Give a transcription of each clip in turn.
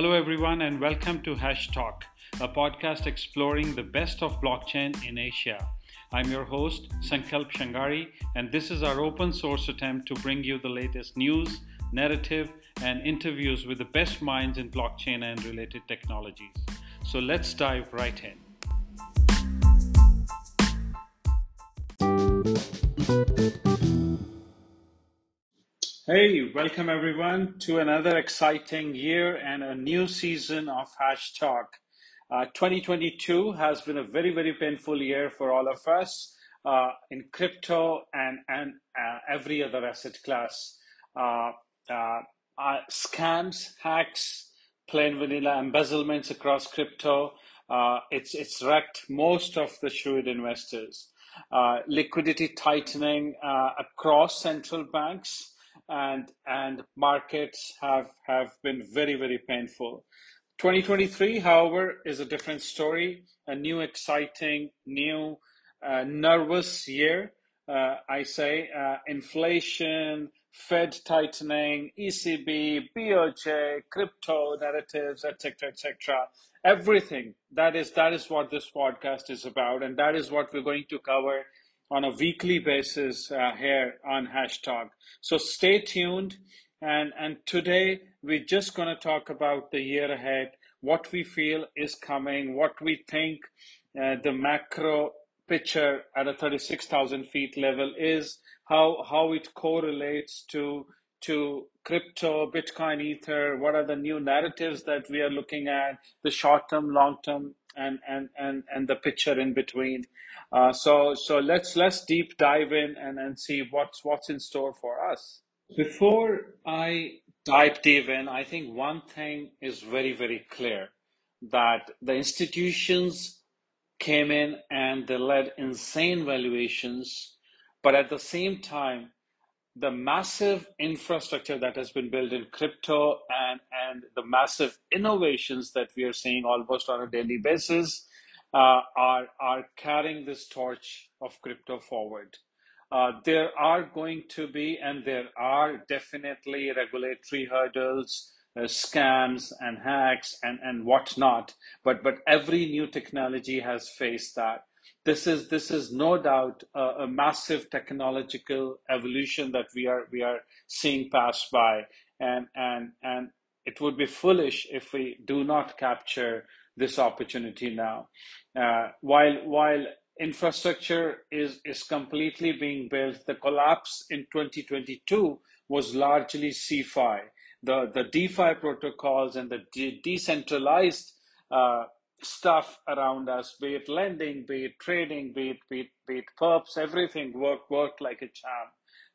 Hello, everyone, and welcome to Hash Talk, a podcast exploring the best of blockchain in Asia. I'm your host, Sankalp Shangari, and this is our open source attempt to bring you the latest news, narrative, and interviews with the best minds in blockchain and related technologies. So let's dive right in. Hey, welcome everyone to another exciting year and a new season of Hash Talk. Uh, 2022 has been a very, very painful year for all of us uh, in crypto and, and uh, every other asset class. Uh, uh, uh, scams, hacks, plain vanilla embezzlements across crypto. it's, it's wrecked most of the shrewd investors. liquidity tightening across central banks and and markets have have been very very painful. 2023 however is a different story a new exciting new uh, nervous year uh, i say uh, inflation fed tightening ecb boj crypto narratives etc etc everything that is that is what this podcast is about and that is what we're going to cover on a weekly basis uh, here on Hash Talk. So stay tuned. And, and today we're just going to talk about the year ahead, what we feel is coming, what we think uh, the macro picture at a 36,000 feet level is, how, how it correlates to, to crypto, Bitcoin, Ether, what are the new narratives that we are looking at, the short term, long term, and, and, and, and the picture in between. Uh, so so let's let's deep dive in and, and see what's what's in store for us. Before I dive deep in, I think one thing is very very clear that the institutions came in and they led insane valuations, but at the same time, the massive infrastructure that has been built in crypto and, and the massive innovations that we are seeing almost on a daily basis uh, are, are carrying this torch of crypto forward. Uh, there are going to be, and there are definitely regulatory hurdles, uh, scams and hacks and, and whatnot. But, but every new technology has faced that. This is, this is no doubt a, a massive technological evolution that we are, we are seeing pass by. And, and, and it would be foolish if we do not capture this opportunity now. Uh, while while infrastructure is is completely being built, the collapse in 2022 was largely CeFi The the DeFi protocols and the de- decentralized uh, stuff around us, be it lending, be it trading, be it be it, be it perps, everything worked worked like a charm.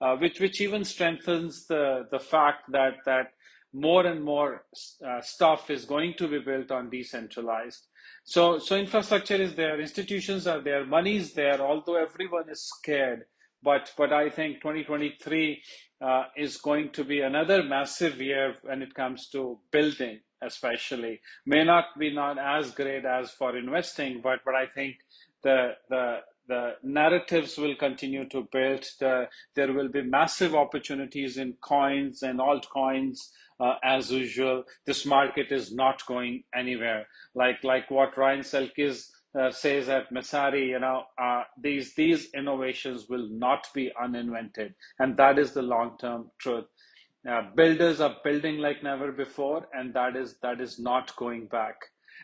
Uh, which which even strengthens the the fact that that more and more uh, stuff is going to be built on decentralized. So, so infrastructure is there, institutions are there, money is there, although everyone is scared. But, but I think 2023 uh, is going to be another massive year when it comes to building, especially. May not be not as great as for investing, but, but I think the, the, the narratives will continue to build. The, there will be massive opportunities in coins and altcoins uh, as usual. This market is not going anywhere. Like like what Ryan Selkis uh, says at Messari, you know, uh, these these innovations will not be uninvented, and that is the long term truth. Uh, builders are building like never before, and that is that is not going back.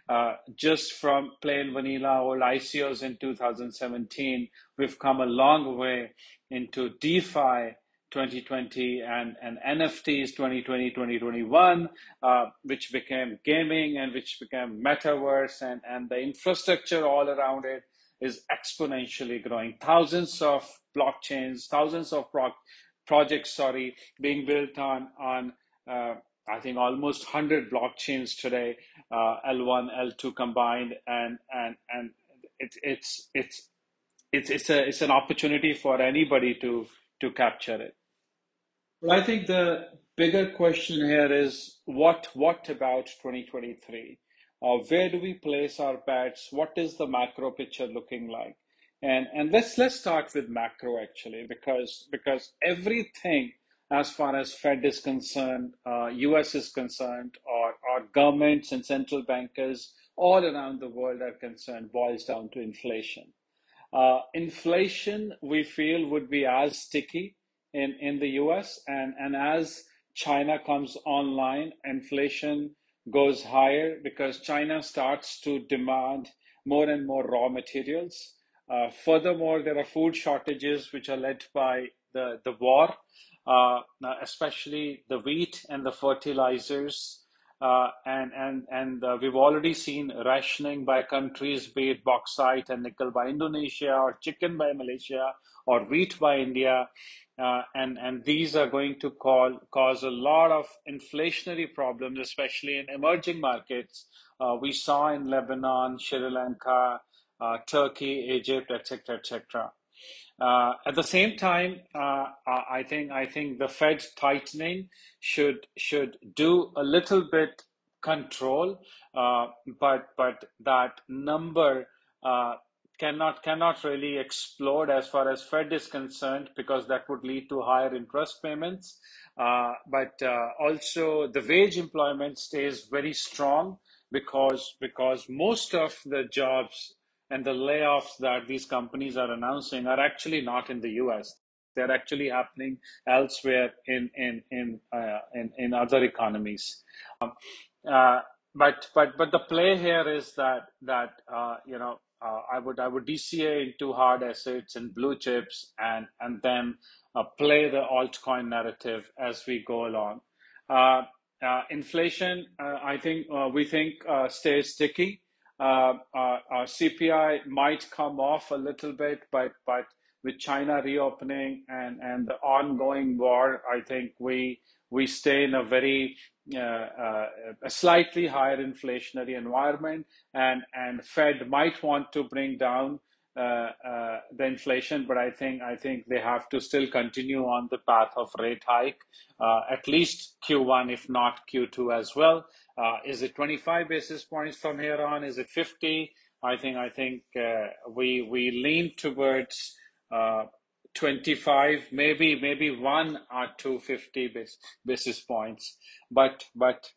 Uh, just from plain vanilla old ICOs in 2017, we've come a long way into DeFi 2020 and, and NFTs 2020, 2021, uh, which became gaming and which became metaverse and, and the infrastructure all around it is exponentially growing. Thousands of blockchains, thousands of projects, sorry, being built on, on uh, I think almost 100 blockchains today, uh, L1, L2 combined, and, and, and it, it's, it's, it's, it's, a, it's an opportunity for anybody to, to capture it. Well, I think the bigger question here is what what about 2023? Uh, where do we place our bets? What is the macro picture looking like? And and let's let's start with macro actually because because everything as far as Fed is concerned, uh, US is concerned, or, or governments and central bankers all around the world are concerned, boils down to inflation. Uh, inflation, we feel, would be as sticky in, in the US, and, and as China comes online, inflation goes higher because China starts to demand more and more raw materials. Uh, furthermore, there are food shortages which are led by the, the war, uh, especially the wheat and the fertilizers. Uh, and and and uh, we've already seen rationing by countries, be it bauxite and nickel by Indonesia, or chicken by Malaysia, or wheat by India, uh, and and these are going to call, cause a lot of inflationary problems, especially in emerging markets. Uh, we saw in Lebanon, Sri Lanka, uh, Turkey, Egypt, etc., etc. Uh, at the same time, uh, I think I think the Fed tightening should should do a little bit control, uh, but but that number uh, cannot cannot really explode as far as Fed is concerned because that would lead to higher interest payments. Uh, but uh, also the wage employment stays very strong because because most of the jobs and the layoffs that these companies are announcing are actually not in the US. They're actually happening elsewhere in in in uh, in, in other economies. Um, uh, but but but the play here is that that uh, you know uh, I would I would DCA into hard assets and blue chips and and then uh, play the altcoin narrative as we go along. Uh, inflation, I think we think stays sticky. Uh, uh, CPI might come off a little bit, but but with China reopening and the ongoing war, I think we we stay in a very uh, uh, a slightly higher inflationary environment, and Fed might want to bring down uh, uh, the inflation, but I think I think they have to still continue on the path of rate hike, uh, at least Q1, if not Q2 as well. Uh, is it 25 basis points from here on? Is it 50? I think I think uh, we we lean towards uh, 25, maybe maybe one or two 50 basis, basis points, but but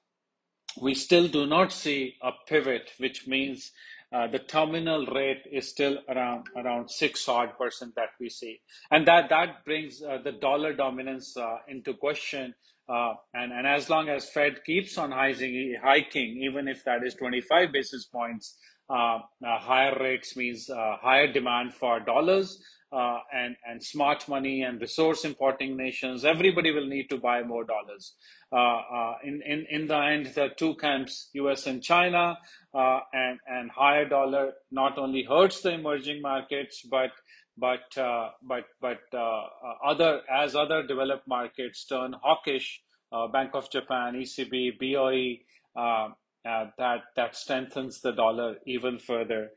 we still do not see a pivot, which means uh, the terminal rate is still around around six odd percent that we see, and that that brings uh, the dollar dominance uh, into question. Uh, and, and as long as Fed keeps on hiking, hiking even if that is 25 basis points, uh, higher rates means higher demand for dollars uh, and, and smart money and resource importing nations. Everybody will need to buy more dollars. Uh, in, in, in the end, the two camps, US and China, and, and higher dollar not only hurts the emerging markets, but but uh, but but uh, uh, other as other developed markets turn hawkish, Bank of Japan, ECB, BOE, that that strengthens the dollar even further.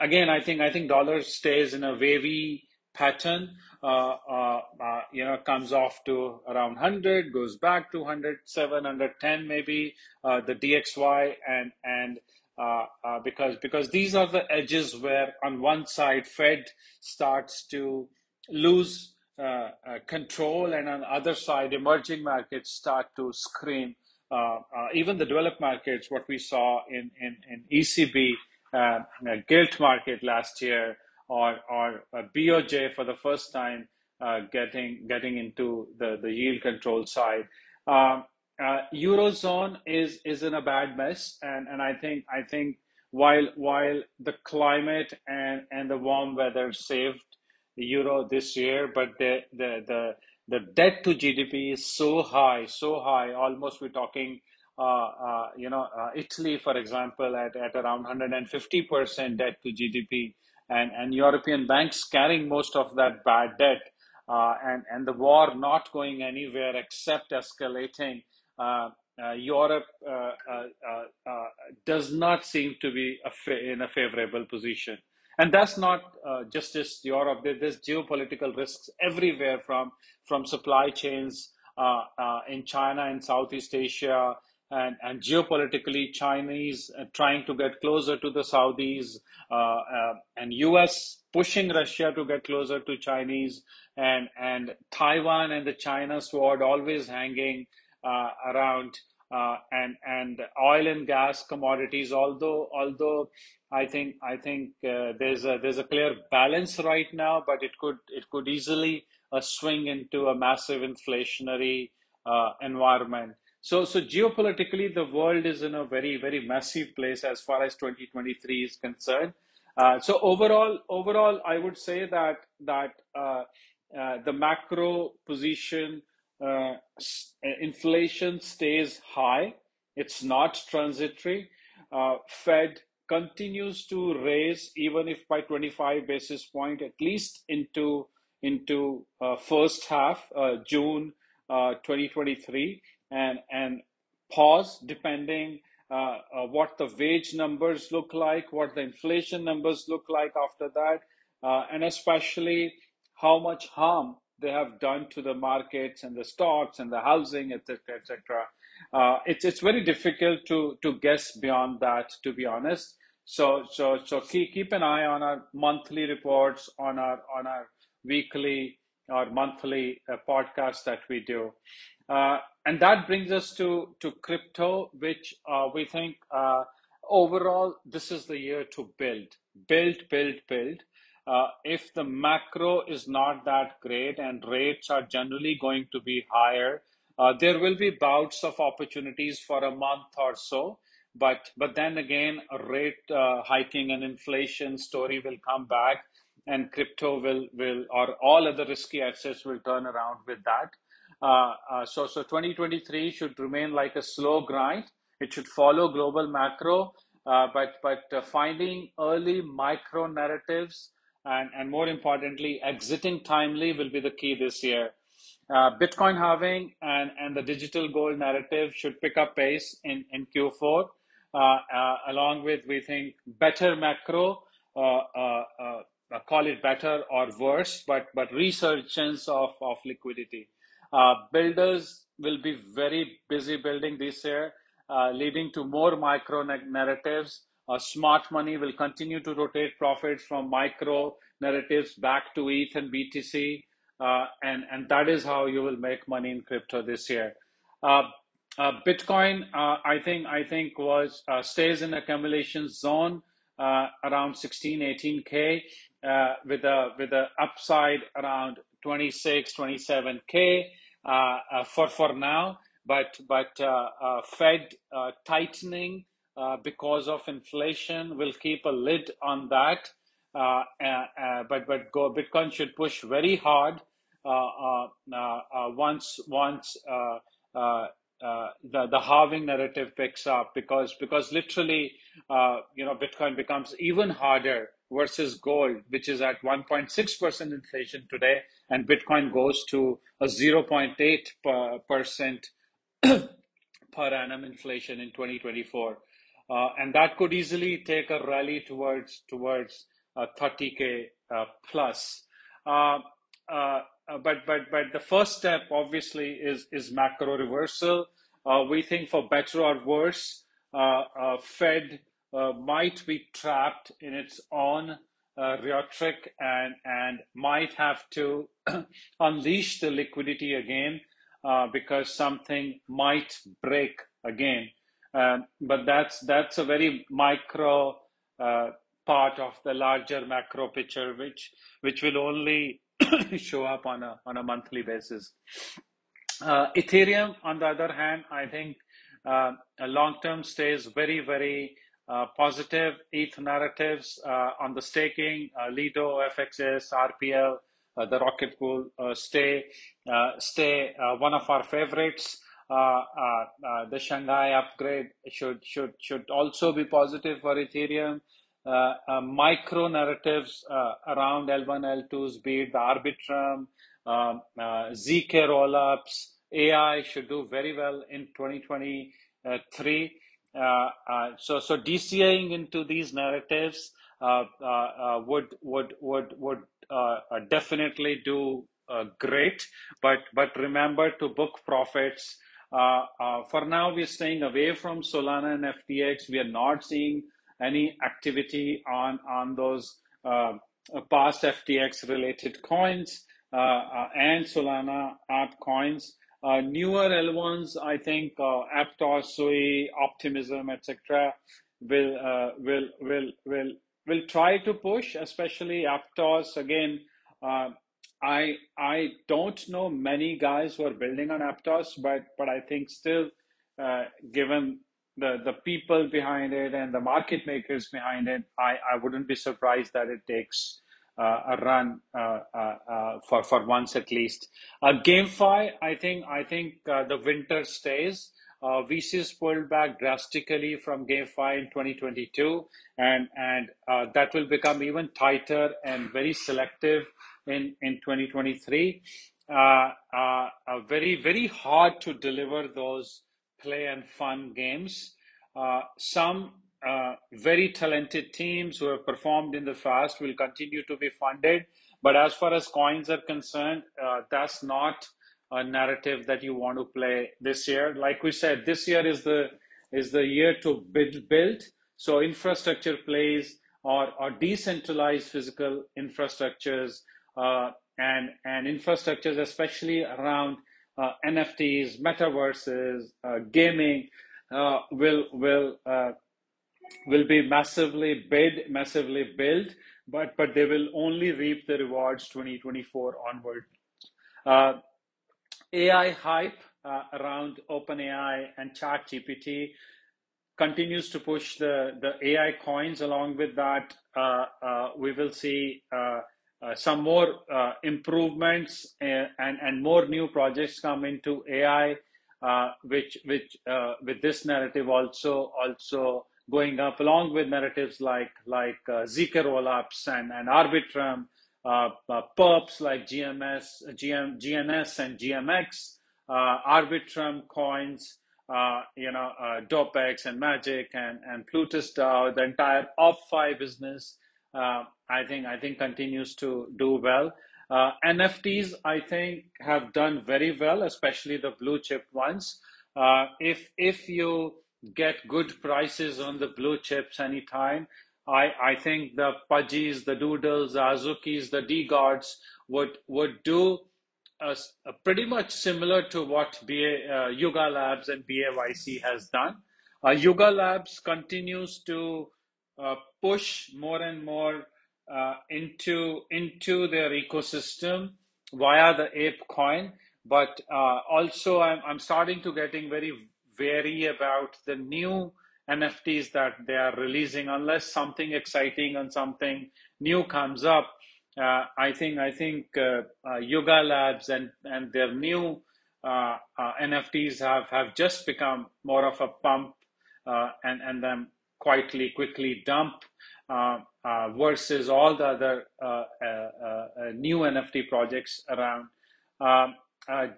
Again, I think I think dollar stays in a wavy pattern. Uh, uh, uh, you know, comes off to around 100, goes back to 100, 710 maybe, the DXY and and uh, uh, because because these are the edges where on one side Fed starts to lose uh, uh control, and on the other side emerging markets start to scream. Uh, uh, even the developed markets, what we saw in in, in ECB gilt market last year, or or BOJ for the first time getting getting into the the yield control side. Um, uh, eurozone is is in a bad mess, and and I think I think while while the climate and and the warm weather saved the euro this year, but the the the the debt to GDP is so high, so high. Almost we're talking, uh, uh, you know, uh, Italy, for example, at, at around 150% debt to GDP, and, and European banks carrying most of that bad debt, uh, and, and the war not going anywhere except escalating. Uh, uh, Europe uh, does not seem to be in a favorable position. And that's not just just Europe. There's geopolitical risks everywhere from from supply chains in China and Southeast Asia and, and geopolitically, Chinese uh, trying to get closer to the Saudis, uh, uh, and US pushing Russia to get closer to Chinese, and and Taiwan and the China sword always hanging around. Uh, and and oil and gas commodities. Although although I think I think uh, there's a there's a clear balance right now, but it could it could easily uh, swing into a massive inflationary environment. So so geopolitically, the world is in a very very massive place as far as 2023 is concerned. Uh, so overall overall, I would say that that uh, uh, the macro position uh, inflation stays high. It's not transitory. Uh, Fed continues to raise, even if by 25 basis point, at least into into uh, first half June uh, 2023, and and pause depending uh, uh, what the wage numbers look like, what the inflation numbers look like after that, and especially how much harm they have done to the markets and the stocks and the housing, etc., etc. Uh, it's it's very difficult to to guess beyond that, to be honest. So so so keep keep an eye on our monthly reports, on our on our weekly or monthly uh, podcast that we do. Uh, and that brings us to to crypto, which uh, we think uh, overall this is the year to build, build, build, build uh, if the macro is not that great and rates are generally going to be higher, uh, there will be bouts of opportunities for a month or so. But but then again, rate uh, hiking and inflation story will come back, and crypto will will or all other risky assets will turn around with that. Uh, uh, so so 2023 should remain like a slow grind. It should follow global macro, uh, but but finding early micro narratives and, more importantly, exiting timely will be the key this year. Bitcoin halving and, and the digital gold narrative should pick up pace in, in Q4, uh, uh, along with, we think, better macro, uh, uh, uh, call it better or worse, but, but resurgence of, of liquidity. builders will be very busy building this year, leading to more micro narratives uh, smart money will continue to rotate profits from micro narratives back to ETH and BTC, uh, and and that is how you will make money in crypto this year. Uh, uh Bitcoin, uh, I think I think was uh, stays in accumulation zone around 16, 18k Uh, with a with a upside around 26, 27k uh, uh, for for now. But but Fed tightening uh, because of inflation. We'll keep a lid on that. Uh, uh, but Bitcoin should push very hard uh, uh, once once the the halving narrative picks up because because literally you know Bitcoin becomes even harder versus gold, which is at 1.6 percent inflation today, and Bitcoin goes to a 0.8 percent per annum inflation in 2024 uh, and that could easily take a rally towards towards uh, 30k uh, plus. Uh, uh, uh, but but but the first step obviously is is macro reversal. we think for better or worse, Fed might be trapped in its own rhetoric and and might have to unleash the liquidity again because something might break again. Um, but that's that's a very micro uh, part of the larger macro picture, which which will only show up on a on a monthly basis. Uh, Ethereum, on the other hand, I think uh, long term stays very very uh, positive. ETH narratives uh, on the staking, uh, Lido, FXS, RPL, the Rocket Pool stay stay one of our favorites. Uh, uh, uh, the Shanghai upgrade should should should also be positive for Ethereum. micro narratives around L1, L2s, be it the Arbitrum, um, ZK rollups, AI should do very well in 2023. Uh, uh, so, so DCAing into these narratives uh, would would would would definitely do great. But but remember to book profits for now, we're staying away from Solana and FTX. We are not seeing any activity on on those uh, past FTX related coins uh, uh, and Solana art coins. Uh, newer L1s, I think uh, Aptos, Sui, Optimism, etc., will uh, will will will will try to push, especially Aptos. Again, uh, I I don't know many guys who are building on Aptos, but but I think still, uh, given the the people behind it and the market makers behind it, I I wouldn't be surprised that it takes a run uh, uh, uh, for for once at least. Uh, GameFi, I think I think uh, the winter stays. Uh, VCs pulled back drastically from GameFi in 2022, and and uh, that will become even tighter and very selective in in 2023. Uh, uh, uh, very very hard to deliver those play and fun games. Uh, some uh, very talented teams who have performed in the past will continue to be funded. But as far as coins are concerned, uh, that's not a narrative that you want to play this year. Like we said, this year is the is the year to build. build. So infrastructure plays or, or decentralized physical infrastructures uh, and and infrastructures, especially around uh, NFTs, metaverses, uh, gaming, uh, will will uh, will be massively bid, massively built, but but they will only reap the rewards 2024 onward. Uh, AI hype uh, around OpenAI and ChatGPT continues to push the, the AI coins. Along with that, uh, uh, we will see uh, uh, some more uh, improvements and, and, and more new projects come into AI, which which with this narrative also also going up along with narratives like like uh, rollups and and arbitrum uh, uh, perps like gms gm gns and gmx uh, arbitrum coins uh, you know uh, dopex and magic and and plutus dao the entire opfi business uh, i think i think continues to do well. Nfts i think have done very well especially the blue chip ones. If if you get good prices on the blue chips anytime, I I think the Pudgies, the Doodles, the Azukis, the DeGods would would do a, a pretty much similar to what BA, uh, Yuga Labs and BAYC has done. Uh, Yuga Labs continues to uh, push more and more uh, into into their ecosystem via the Ape coin, but uh, also I'm I'm starting to getting very wary about the new NFTs that they are releasing unless something exciting and something new comes up. Uh, I think I think uh, uh, Yuga Labs and and their new uh, uh, NFTs have have just become more of a pump uh, and and then quietly quickly dump versus all the other new NFT projects around. Um, uh,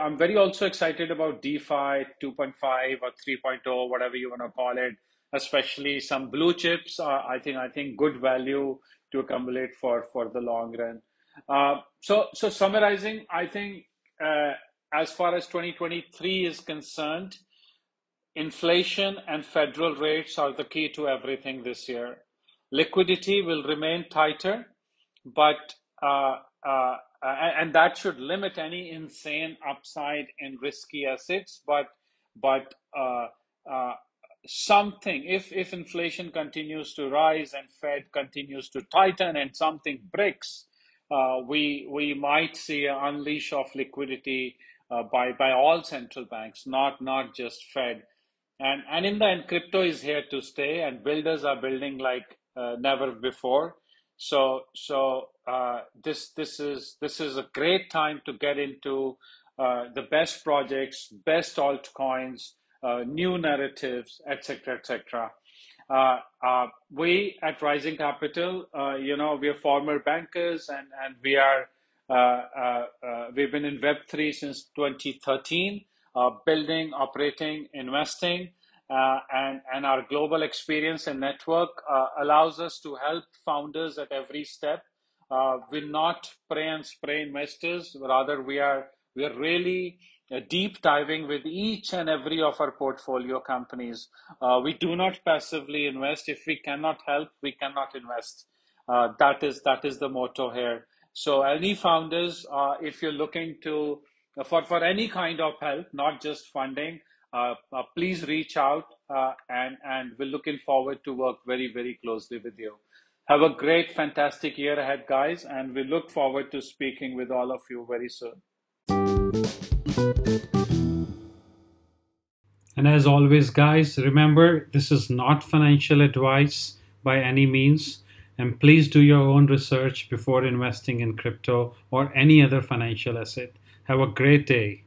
I'm very also excited about DeFi 2.5 or 3.0, whatever you want to call it. Especially some blue chips. Uh, I think I think good value to accumulate for for the long run. Uh, so so summarizing, I think uh, as far as 2023 is concerned, Inflation and federal rates are the key to everything this year. Liquidity will remain tighter, but uh, uh, and that should limit any insane upside in risky assets. But but uh, uh, something if if inflation continues to rise and Fed continues to tighten and something breaks, uh, we we might see an unleash of liquidity uh, by by all central banks, not not just Fed. And and in the end, crypto is here to stay, and builders are building like uh, never before. So so uh, this this is this is a great time to get into uh, the best projects, best altcoins, uh, new narratives, etc. etc. Uh, uh, we at Rising Capital, you know, we are former bankers and and we are we've been in Web three since 2013, uh, building, operating, investing uh, and, and our global experience and network uh, allows us to help founders at every step. Uh, we're not pray and spray investors, rather, we are We are really uh, deep diving with each and every of our portfolio companies. Uh, we do not passively invest. If we cannot help, we cannot invest. Uh, that is that is the motto here. So, any founders, uh, if you're looking to uh, for for any kind of help, not just funding, please reach out, and and we're looking forward to work very very closely with you. Have a great, fantastic year ahead, guys, and we look forward to speaking with all of you very soon. And as always, guys, remember this is not financial advice by any means. And please do your own research before investing in crypto or any other financial asset. Have a great day.